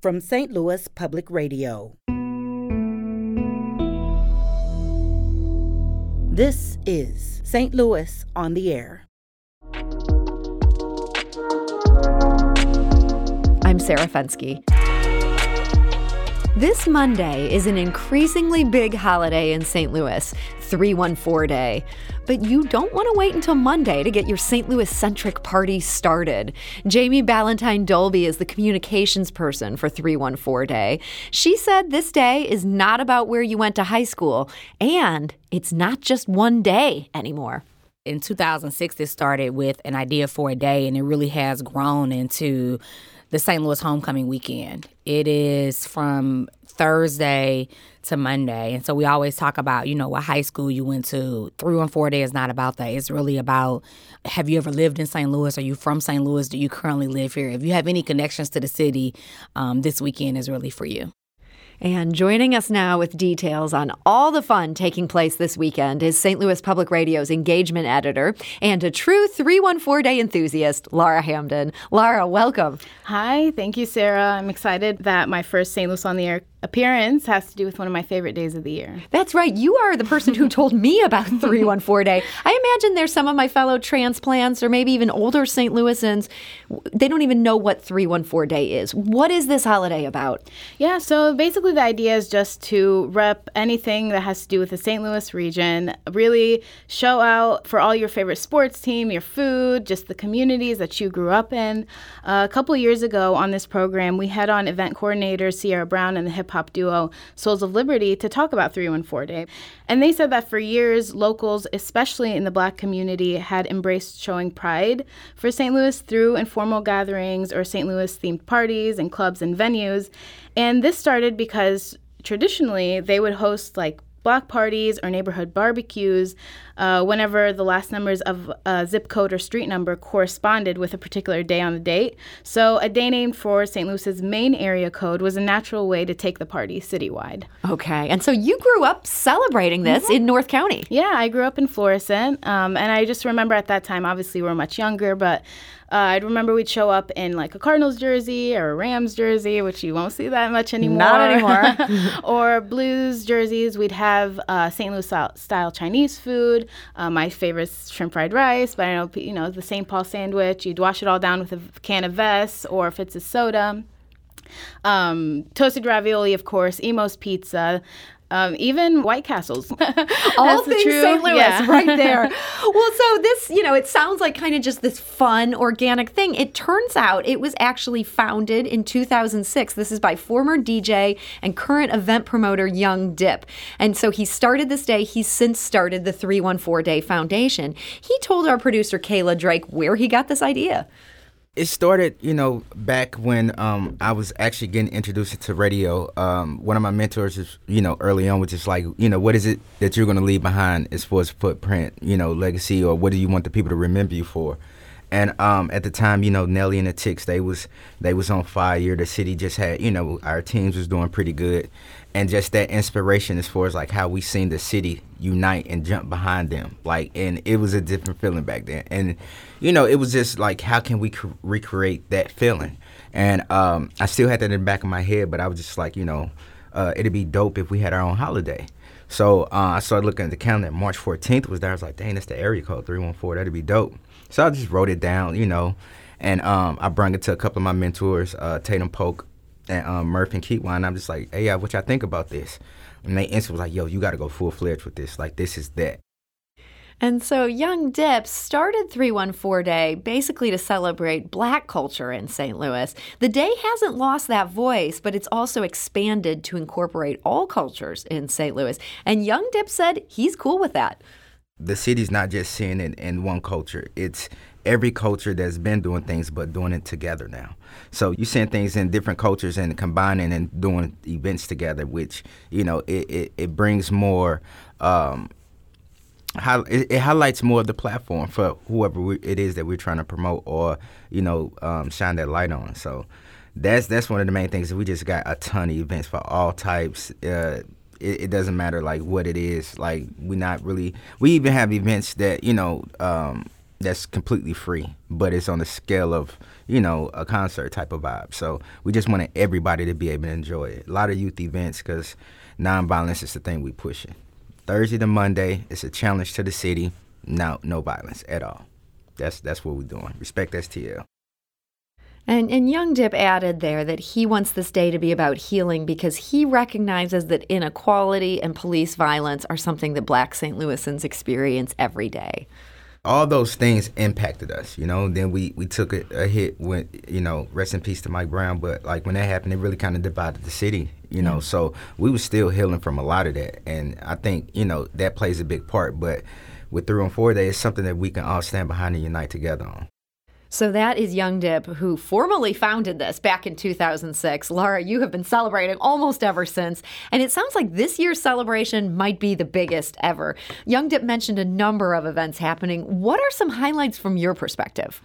from St. Louis Public Radio. This is St. Louis on the Air. I'm Sarah Fenske. This Monday is an increasingly big holiday in St. Louis, 314 Day. But you don't want to wait until Monday to get your St. Louis centric party started. Jamie Ballantyne Dolby is the communications person for 314 Day. She said this day is not about where you went to high school, and it's not just one day anymore in 2006 it started with an idea for a day and it really has grown into the St. Louis homecoming weekend. It is from Thursday to Monday. And so we always talk about, you know, what high school you went to. Three one four day is not about that. It's really about have you ever lived in St. Louis? Are you from St. Louis? Do you currently live here? If you have any connections to the city, um, this weekend is really for you. And joining us now with details on all the fun taking place this weekend is St. Louis Public Radio's engagement editor and a true 314 day enthusiast, Laura Hamdan. Laura, welcome. Hi, thank you, Sarah. I'm excited that my first St. Louis on the Air appearance has to do with one of my favorite days of the year. That's right. You are the person who told me about 314 Day. I imagine there's some of my fellow transplants or maybe even older St. Louisans, they don't even know what 314 Day is. What is this holiday about? Yeah, so basically the idea is just to rep anything that has to do with the St. Louis region, really show out for all your favorite sports team, your food, just the communities that you grew up in. Uh, a couple years ago on this program, we had on event coordinator Sierra Brown and the hip hip hop duo Souls of Liberty to talk about 314 Day. And they said that for years, locals, especially in the black community, had embraced showing pride for St. Louis through informal gatherings or St. Louis themed parties and clubs and venues. And this started because traditionally they would host like block parties or neighborhood barbecues uh, whenever the last numbers of a zip code or street number corresponded with a particular day on the date. So, a day named for St. Louis's main area code was a natural way to take the party citywide. Okay. And so you grew up celebrating this mm-hmm. in North County. Yeah, I grew up in Florissant. Um, and I just remember at that time, obviously, we are much younger, but uh, I'd remember we'd show up in like a Cardinals jersey or a Rams jersey, which you won't see that much anymore. Not anymore. or Blues jerseys. We'd have uh, St. Louis style Chinese food. Uh, my favorite shrimp fried rice, but I know you know the St. Paul sandwich. You'd wash it all down with a can of Vess, or if it's a soda. Um, toasted ravioli, of course, Imo's pizza, um, even White Castles. All things St. Louis, yeah. right there. well, so this, you know, it sounds like kind of just this fun, organic thing. It turns out it was actually founded in 2006. This is by former DJ and current event promoter Young Dip. And so he started this day. He's since started the 314 Day Foundation. He told our producer, Kayla Drake, where he got this idea it started, you know, back when um, I was actually getting introduced to radio. Um, one of my mentors, is, you know, early on was just like, you know, what is it that you're going to leave behind as far as footprint, you know, legacy, or what do you want the people to remember you for? And um, at the time, you know, Nelly and the Ticks, they was they was on fire. The city just had, you know, our teams was doing pretty good, and just that inspiration as far as like how we seen the city unite and jump behind them. Like, and it was a different feeling back then. And you know, it was just like, how can we cr- recreate that feeling? And um, I still had that in the back of my head, but I was just like, you know, uh, it'd be dope if we had our own holiday. So uh, I started looking at the calendar. March 14th was there. I was like, dang, that's the area code 314. That'd be dope. So I just wrote it down, you know, and um, I brought it to a couple of my mentors, uh, Tatum Polk and um, Murph and Keatwine. I'm just like, hey, yeah, what y'all think about this? And they instantly was like, yo, you got to go full fledged with this. Like, this is that. And so Young Dips started 314 Day basically to celebrate black culture in St. Louis. The day hasn't lost that voice, but it's also expanded to incorporate all cultures in St. Louis. And Young Dip said he's cool with that the city's not just seeing it in one culture. It's every culture that's been doing things but doing it together now. So you're seeing things in different cultures and combining and doing events together, which, you know, it, it, it brings more um, it, it, highlights more of the platform for whoever we, it is that we're trying to promote or you know um, shine that light on. So that's that's one of the main things. We just got a ton of events for all types. Uh, it, it, doesn't matter like what it is. Like we're not really. We even have events that you know. Um, that's completely free, but it's on the scale of you know a concert type of vibe. So we just wanted everybody to be able to enjoy it. A lot of youth events because nonviolence is the thing we pushing. Thursday to Monday, it's a challenge to the city. No, no violence at all. That's that's what we're doing. Respect STL. And, and Young Dip added there that he wants this day to be about healing because he recognizes that inequality and police violence are something that black St. Louisans experience every day. All those things impacted us, you know. Then we, we took a, a hit when, you know, rest in peace to Mike Brown. But like when that happened, it really kind of divided the city, you know. So we were still healing from a lot of that. And I think, you know, that plays a big part. But with 314 Day, it's something that we can all stand behind and unite together on. So that is Young Dip, who formally founded this back in 2006. Laura, you have been celebrating almost ever since, and it sounds like this year's celebration might be the biggest ever. Young Dip mentioned a number of events happening. What are some highlights from your perspective?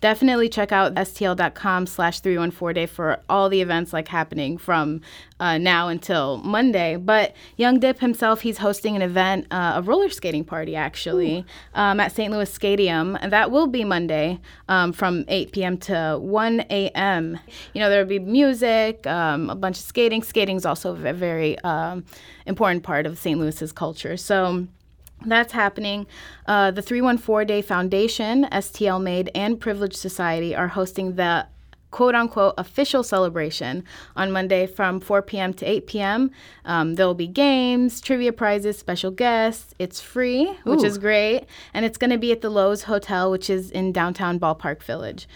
Definitely check out stl.com slash 314 day for all the events like happening from uh, now until Monday. But Young Dip himself, he's hosting an event, uh, a roller skating party actually, um, at St. Louis Stadium, and that will be Monday. Um, from 8 p.m. to 1 a.m. You know, there'll be music, um, a bunch of skating. Skating is also a very um, important part of St. Louis's culture. So that's happening. Uh, the 314 Day Foundation, STL Made, and Privileged Society are hosting the quote unquote official celebration on Monday from 4 p.m. to 8 p.m. Um, there will be games, trivia prizes, special guests. It's free, which Ooh. is great. And it's going to be at the Loews Hotel, which is in downtown Ballpark Village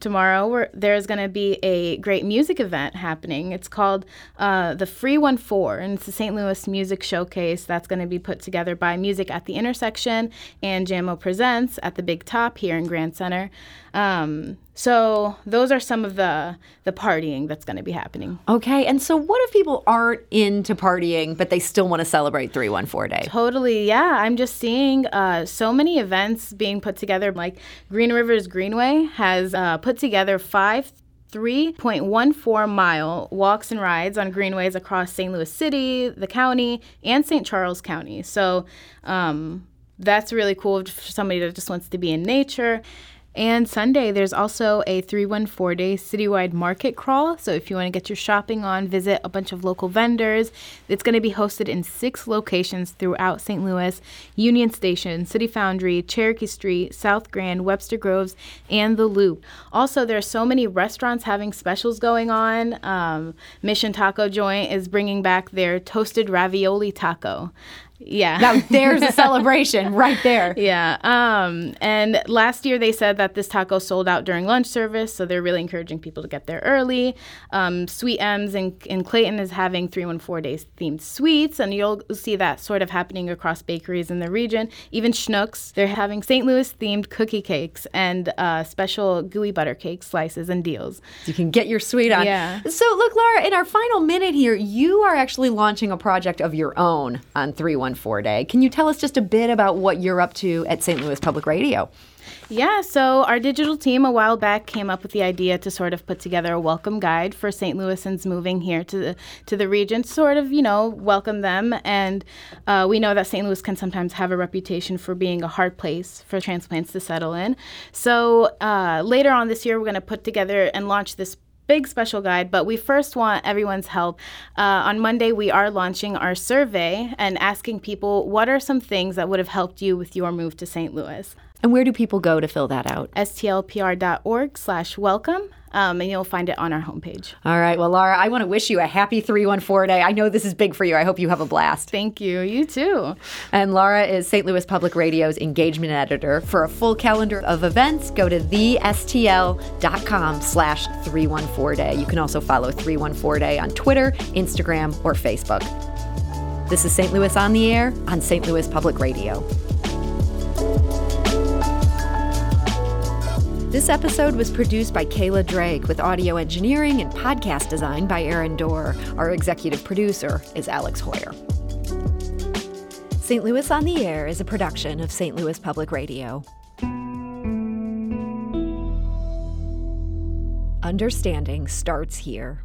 tomorrow there's going to be a great music event happening it's called uh, the free one four and it's the st louis music showcase that's going to be put together by music at the intersection and jamo presents at the big top here in grand center um, so those are some of the the partying that's going to be happening Okay, and so what if people aren't into partying, but they still want to celebrate 314 Day? Totally, yeah. I'm just seeing uh, so many events being put together. Like Great Rivers Greenway has uh, put together five 3.14 mile walks and rides on greenways across St. Louis City, the county, and St. Charles County. So um, that's really cool for somebody that just wants to be in nature. And Sunday, there's also a 314 day citywide market crawl. So if you want to get your shopping on, visit a bunch of local vendors. It's going to be hosted in six locations throughout St. Louis Union Station, City Foundry, Cherokee Street, South Grand, Webster Groves, and The Loop. Also, there are so many restaurants having specials going on. Um, Mission Taco Joint is bringing back their toasted ravioli taco. Yeah. Now there's a celebration right there. Yeah. Um, and last year they said that this taco sold out during lunch service, so they're really encouraging people to get there early. Um, Sweet M's in, in Clayton is having 314 Days themed sweets, and you'll see that sort of happening across bakeries in the region. Even Schnucks, they're having St. Louis themed cookie cakes and uh, special gooey butter cake slices and deals. You can get your sweet on. Yeah. So, look, Laura, in our final minute here, you are actually launching a project of your own on 314 Day. Can you tell us just a bit about what you're up to at St. Louis Public Radio? Yeah, so our digital team a while back came up with the idea to sort of put together a welcome guide for St. Louisans moving here to the to the region, sort of you know welcome them. And uh, we know that St. Louis can sometimes have a reputation for being a hard place for transplants to settle in. So uh, later on this year, we're going to put together and launch this big special guide, but we first want everyone's help. Uh, on Monday, we are launching our survey and asking people what are some things that would have helped you with your move to St. Louis. And where do people go to fill that out? stlpr.org slash welcome, um, and you'll find it on our homepage. All right. Well, Laura, I want to wish you a happy 314 day. I know this is big for you. I hope you have a blast. Thank you. You too. And Laura is St. Louis Public Radio's engagement editor. For a full calendar of events, go to thestl.com slash 314 day. You can also follow 314 day on Twitter, Instagram, or Facebook. This is St. Louis on the Air on St. Louis Public Radio. This episode was produced by Kayla Drake with audio engineering and podcast design by Aaron Dorr. Our executive producer is Alex Heuer. St. Louis on the Air is a production of St. Louis Public Radio. Understanding starts here.